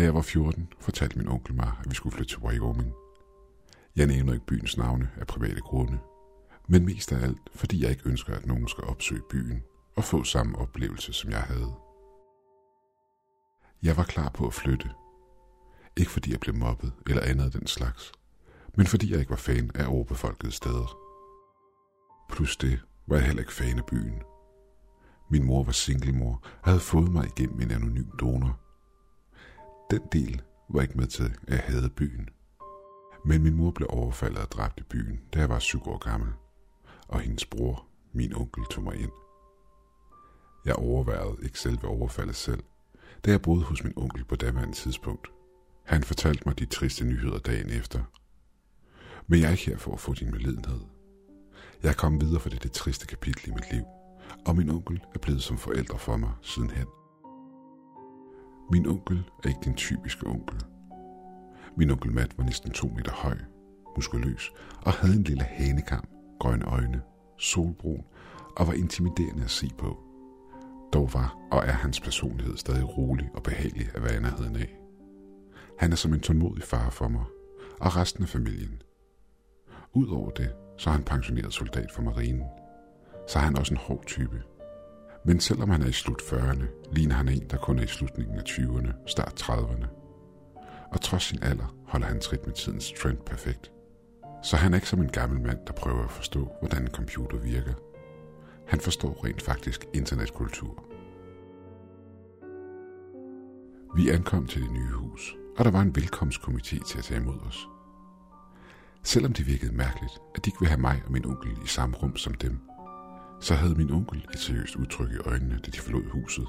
Da jeg var 14, fortalte min onkel mig, at vi skulle flytte til Wyoming. Jeg nævner ikke byens navne af private grunde, men mest af alt, fordi jeg ikke ønsker, at nogen skal opsøge byen og få samme oplevelse, som jeg havde. Jeg var klar på at flytte. Ikke fordi jeg blev mobbet eller andet af den slags, men fordi jeg ikke var fan af overbefolkede steder. Plus det var jeg heller ikke fan af byen. Min mor var singlemor og havde fået mig igennem en anonym donor. Den del var ikke med til, at jeg havde byen. Men min mor blev overfaldet og dræbt i byen, da jeg var syv år gammel. Og hendes bror, min onkel, tog mig ind. Jeg overvejede ikke selve overfaldet selv, da jeg boede hos min onkel på daværende tidspunkt. Han fortalte mig de triste nyheder dagen efter. Men jeg er ikke her for at få din medlidenhed. Jeg er kommet videre fra det triste kapitel i mit liv, og min onkel er blevet som forældre for mig sidenhen. Min onkel er ikke den typiske onkel. Min onkel Matt var næsten to meter høj, muskuløs og havde en lille hanekam, grønne øjne, solbrun og var intimiderende at se på. Dog var og er hans personlighed stadig rolig og behagelig at være i nærheden af. Han er som en tålmodig far for mig og resten af familien. Udover det, så er han pensioneret soldat for marinen. Så er han også en hård type. Men selvom han er i slut 40'erne, ligner han en, der kun er i slutningen af 20'erne, start 30'erne. Og trods sin alder holder han trit med tidens trend perfekt. Så han er ikke som en gammel mand, der prøver at forstå, hvordan en computer virker. Han forstår rent faktisk internetkultur. Vi ankom til det nye hus, og der var en velkomstkomité til at tage imod os. Selvom det virkede mærkeligt, at de ikke ville have mig og min onkel i samme rum som dem, så havde min onkel et seriøst udtryk i øjnene, da de forlod huset.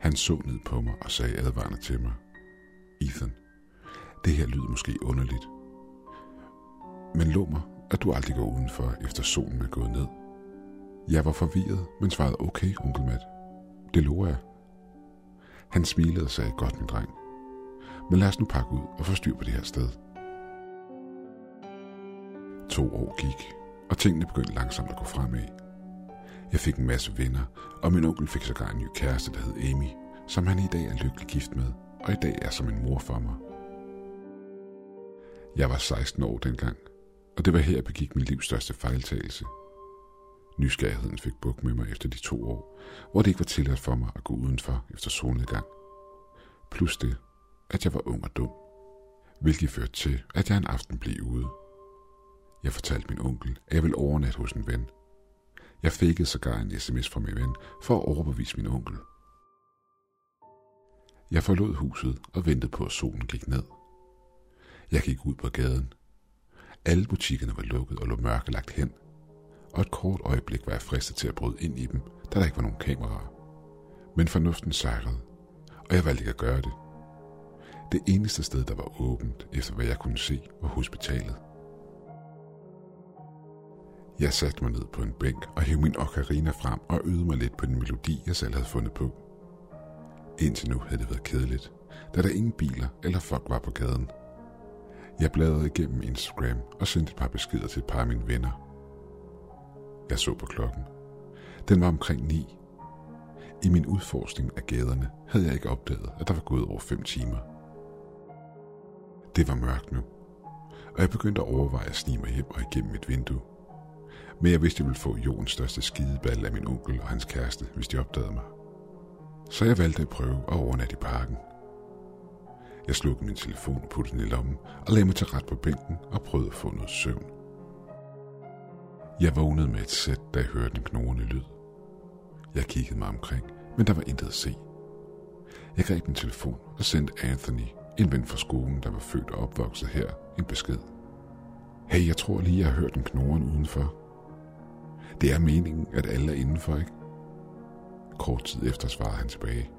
Han så ned på mig og sagde advarende til mig. Ethan, det her lyder måske underligt. Men lov mig, at du aldrig går udenfor, efter solen er gået ned. Jeg var forvirret, men svarede okay, onkel Matt. Det lover jeg. Han smilede og sagde, godt min dreng. Men lad os nu pakke ud og få styr på det her sted. To år gik, og tingene begyndte langsomt at gå fremad. Jeg fik en masse venner, og min onkel fik sågar en ny kæreste, der hed Amy, som han i dag er lykkelig gift med, og i dag er som en mor for mig. Jeg var 16 år dengang, og det var her, jeg begik min livs største fejltagelse. Nysgerrigheden fik buk med mig efter de to år, hvor det ikke var tilladt for mig at gå udenfor efter solnedgang. Plus det, at jeg var ung og dum, hvilket førte til, at jeg en aften blev ude jeg fortalte min onkel, at jeg ville overnatte hos en ven. Jeg fik sågar en sms fra min ven for at overbevise min onkel. Jeg forlod huset og ventede på, at solen gik ned. Jeg gik ud på gaden. Alle butikkerne var lukket og lå mørkelagt hen, og et kort øjeblik var jeg fristet til at bryde ind i dem, da der ikke var nogen kameraer. Men fornuften sejrede, og jeg valgte ikke at gøre det. Det eneste sted, der var åbent, efter hvad jeg kunne se, var hospitalet. Jeg satte mig ned på en bænk og hævde min ocarina frem og øvede mig lidt på den melodi, jeg selv havde fundet på. Indtil nu havde det været kedeligt, da der ingen biler eller folk var på gaden. Jeg bladrede igennem Instagram og sendte et par beskeder til et par af mine venner. Jeg så på klokken. Den var omkring ni. I min udforskning af gaderne havde jeg ikke opdaget, at der var gået over fem timer. Det var mørkt nu, og jeg begyndte at overveje at snige mig hjem og igennem mit vindue men jeg vidste, jeg ville få jordens største skideball af min onkel og hans kæreste, hvis de opdagede mig. Så jeg valgte at prøve at overnatte i parken. Jeg slukkede min telefon og puttede den i lommen og lagde mig til ret på bænken og prøvede at få noget søvn. Jeg vågnede med et sæt, da jeg hørte en knurrende lyd. Jeg kiggede mig omkring, men der var intet at se. Jeg greb min telefon og sendte Anthony, en ven fra skolen, der var født og opvokset her, en besked. Hey, jeg tror lige, jeg har hørt en knoren udenfor. Det er meningen, at alle er indenfor, ikke? Kort tid efter svarede han tilbage.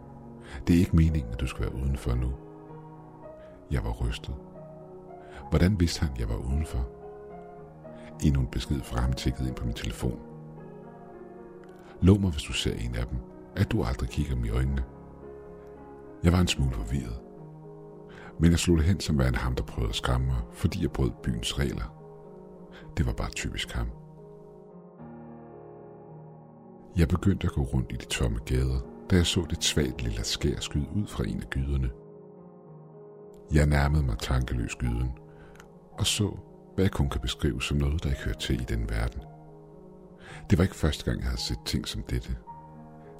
Det er ikke meningen, at du skal være udenfor nu. Jeg var rystet. Hvordan vidste han, at jeg var udenfor? Endnu en besked fra ham tækkede ind på min telefon. Lov mig, hvis du ser en af dem, at du aldrig kigger mig i øjnene. Jeg var en smule forvirret. Men jeg slog det hen som værende ham, der prøvede at skræmme mig, fordi jeg brød byens regler. Det var bare typisk ham. Jeg begyndte at gå rundt i de tomme gader, da jeg så det svagt lille skær skyde ud fra en af gyderne. Jeg nærmede mig tankeløs gyden og så, hvad jeg kun kan beskrive som noget, der ikke hører til i den verden. Det var ikke første gang, jeg havde set ting som dette.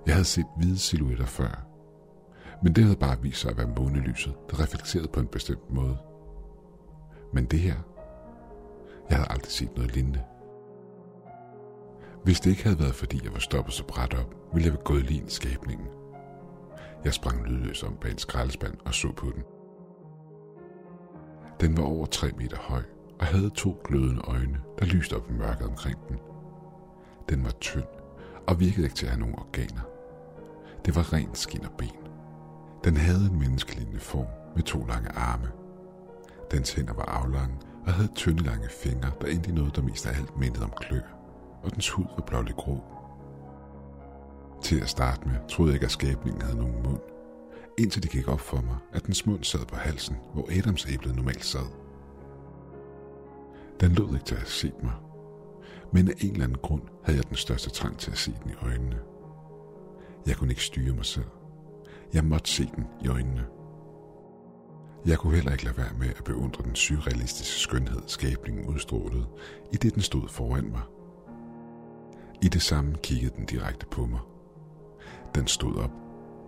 Jeg havde set hvide silhuetter før, men det havde bare vist sig at være månelyset, der reflekterede på en bestemt måde. Men det her, jeg havde aldrig set noget lignende. Hvis det ikke havde været, fordi jeg var stoppet så bræt op, ville jeg have gået lige ind i skabningen. Jeg sprang lydløs om bag en skraldespand og så på den. Den var over 3 meter høj og havde to glødende øjne, der lyste op i mørket omkring den. Den var tynd og virkede ikke til at have nogen organer. Det var rent skin og ben. Den havde en menneskelignende form med to lange arme. Dens hænder var aflange og havde tynde lange fingre, der endte i noget, der mest af alt mindede om klør, og dens hud var blålig grå. Til at starte med troede jeg ikke, at skabningen havde nogen mund, indtil det gik op for mig, at dens mund sad på halsen, hvor Adams æblet normalt sad. Den lød ikke til at have set mig, men af en eller anden grund havde jeg den største trang til at se den i øjnene. Jeg kunne ikke styre mig selv. Jeg måtte se den i øjnene. Jeg kunne heller ikke lade være med at beundre den surrealistiske skønhed, skabningen udstrålede, i det den stod foran mig. I det samme kiggede den direkte på mig. Den stod op,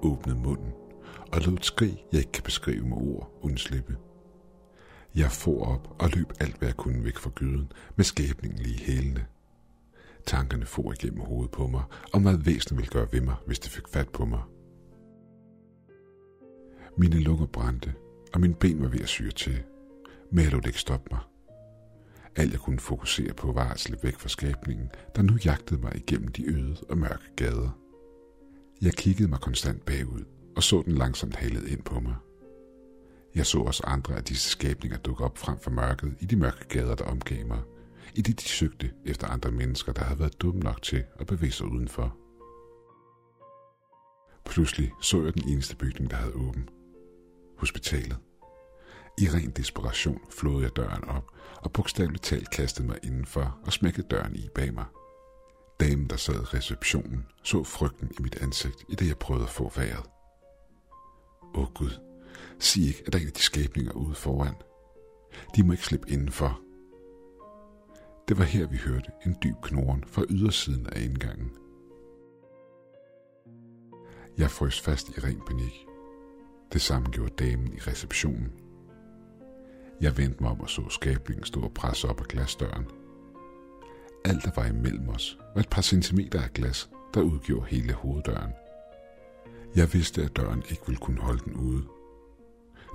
åbnede munden og lød et skrig, jeg ikke kan beskrive med ord undslippe. Jeg for op og løb alt, hvad jeg kunne væk fra gyden, med skæbningen lige hælende. Tankerne for igennem hovedet på mig, om hvad væsenet ville gøre ved mig, hvis det fik fat på mig. Mine lunger brændte, og mine ben var ved at syre til, men jeg lod ikke stoppe mig. Alt jeg kunne fokusere på var at slippe væk fra skabningen, der nu jagtede mig igennem de øde og mørke gader. Jeg kiggede mig konstant bagud, og så den langsomt halet ind på mig. Jeg så også andre af disse skabninger dukke op frem for mørket i de mørke gader, der omgav mig, i det de søgte efter andre mennesker, der havde været dumme nok til at bevæge sig udenfor. Pludselig så jeg den eneste bygning, der havde åben. Hospitalet. I ren desperation flåede jeg døren op, og bogstaveligt talt kastede mig indenfor og smækkede døren i bag mig. Damen, der sad i receptionen, så frygten i mit ansigt, i det jeg prøvede at få vejret. Åh Gud, sig ikke, at der er en af de skabninger ude foran. De må ikke slippe indenfor. Det var her, vi hørte en dyb knoren fra ydersiden af indgangen. Jeg frøs fast i ren panik. Det samme gjorde damen i receptionen. Jeg vendte mig om og så skabningen stå og presse op ad glasdøren. Alt, der var imellem os, var et par centimeter af glas, der udgjorde hele hoveddøren. Jeg vidste, at døren ikke ville kunne holde den ude.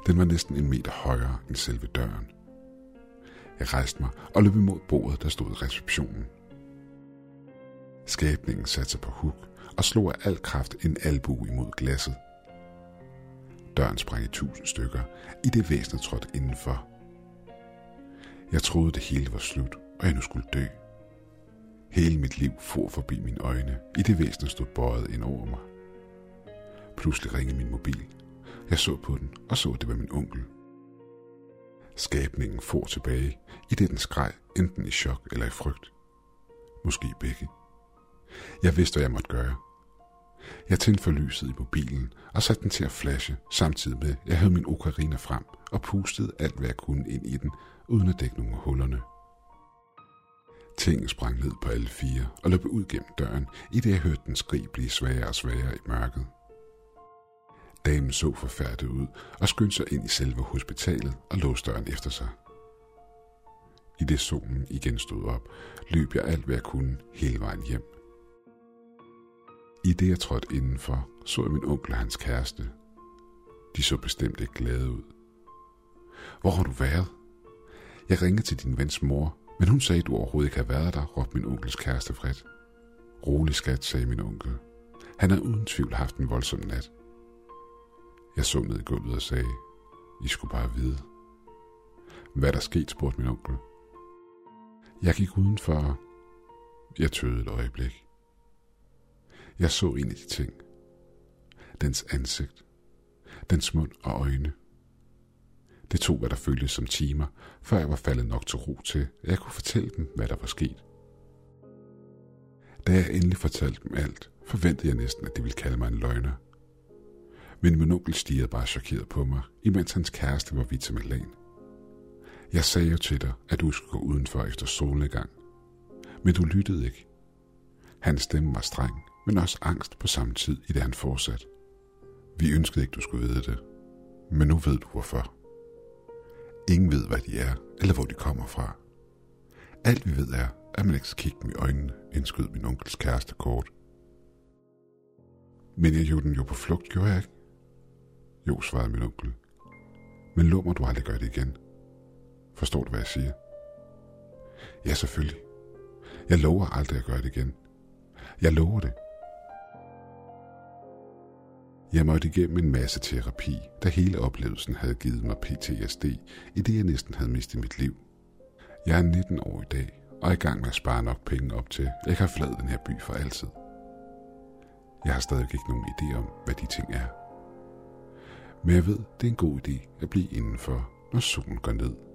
Den var næsten en meter højere end selve døren. Jeg rejste mig og løb imod bordet, der stod i receptionen. Skabningen satte sig på huk og slog af al kraft en albu imod glasset. Døren sprang i tusind stykker, i det væsenet trådte indenfor. Jeg troede, det hele var slut, og jeg nu skulle dø. Hele mit liv for forbi mine øjne, i det væsenet stod bøjet ind over mig. Pludselig ringede min mobil. Jeg så på den og så, at det var min onkel. Skabningen for tilbage, i det den skreg, enten i chok eller i frygt. Måske begge. Jeg vidste, hvad jeg måtte gøre. Jeg tændte for lyset i mobilen og satte den til at flashe, samtidig med, at jeg havde min okarina frem og pustede alt, hvad jeg kunne ind i den, uden at dække nogle af hullerne. Tingene sprang ned på alle fire og løb ud gennem døren, i det jeg hørte den skrig blive svagere og svagere i mørket. Damen så forfærdet ud og skyndte sig ind i selve hospitalet og låste døren efter sig. I det solen igen stod op, løb jeg alt, hvad jeg kunne, hele vejen hjem. I det jeg trådte indenfor, så jeg min onkel og hans kæreste. De så bestemt ikke glade ud. Hvor har du været? Jeg ringede til din vens mor, men hun sagde, at du overhovedet ikke har været der, råbte min onkels kæreste frit. Rolig skat, sagde min onkel. Han har uden tvivl haft en voldsom nat. Jeg så ned i gulvet og sagde, I skulle bare vide. Hvad der skete, spurgte min onkel. Jeg gik udenfor. Jeg tøvede et øjeblik. Jeg så ind i de ting. Dens ansigt. Dens mund og øjne. Det tog, hvad der føltes som timer, før jeg var faldet nok til ro til, at jeg kunne fortælle dem, hvad der var sket. Da jeg endelig fortalte dem alt, forventede jeg næsten, at de ville kalde mig en løgner – Men min onkel stirrede bare chokeret på mig, imens hans kæreste var vidt til Milan. Jeg sagde jo til dig, at du skulle gå udenfor efter solnedgang. Men du lyttede ikke. Hans stemme var streng, men også angst på samme tid, i det han fortsat. Vi ønskede ikke, du skulle vide det. Men nu ved du hvorfor. Ingen ved, hvad de er, eller hvor de kommer fra. Alt vi ved er, at man ikke skal kigge dem i øjnene, indskød min onkels kæreste kort. Men jeg gjorde den jo på flugt, gjorde jeg ikke? Jo, svarede min onkel. Men lov mig, du aldrig gøre det igen. Forstår du, hvad jeg siger? Ja, selvfølgelig. Jeg lover aldrig at gøre det igen. Jeg lover det. Jeg måtte igennem en masse terapi, da hele oplevelsen havde givet mig PTSD, i det jeg næsten havde mistet mit liv. Jeg er 19 år i dag, og er i gang med at spare nok penge op til, at jeg kan forlade den her by for altid. Jeg har stadig ikke nogen idé om, hvad de ting er. Men jeg ved, det er en god idé at blive indenfor, når solen går ned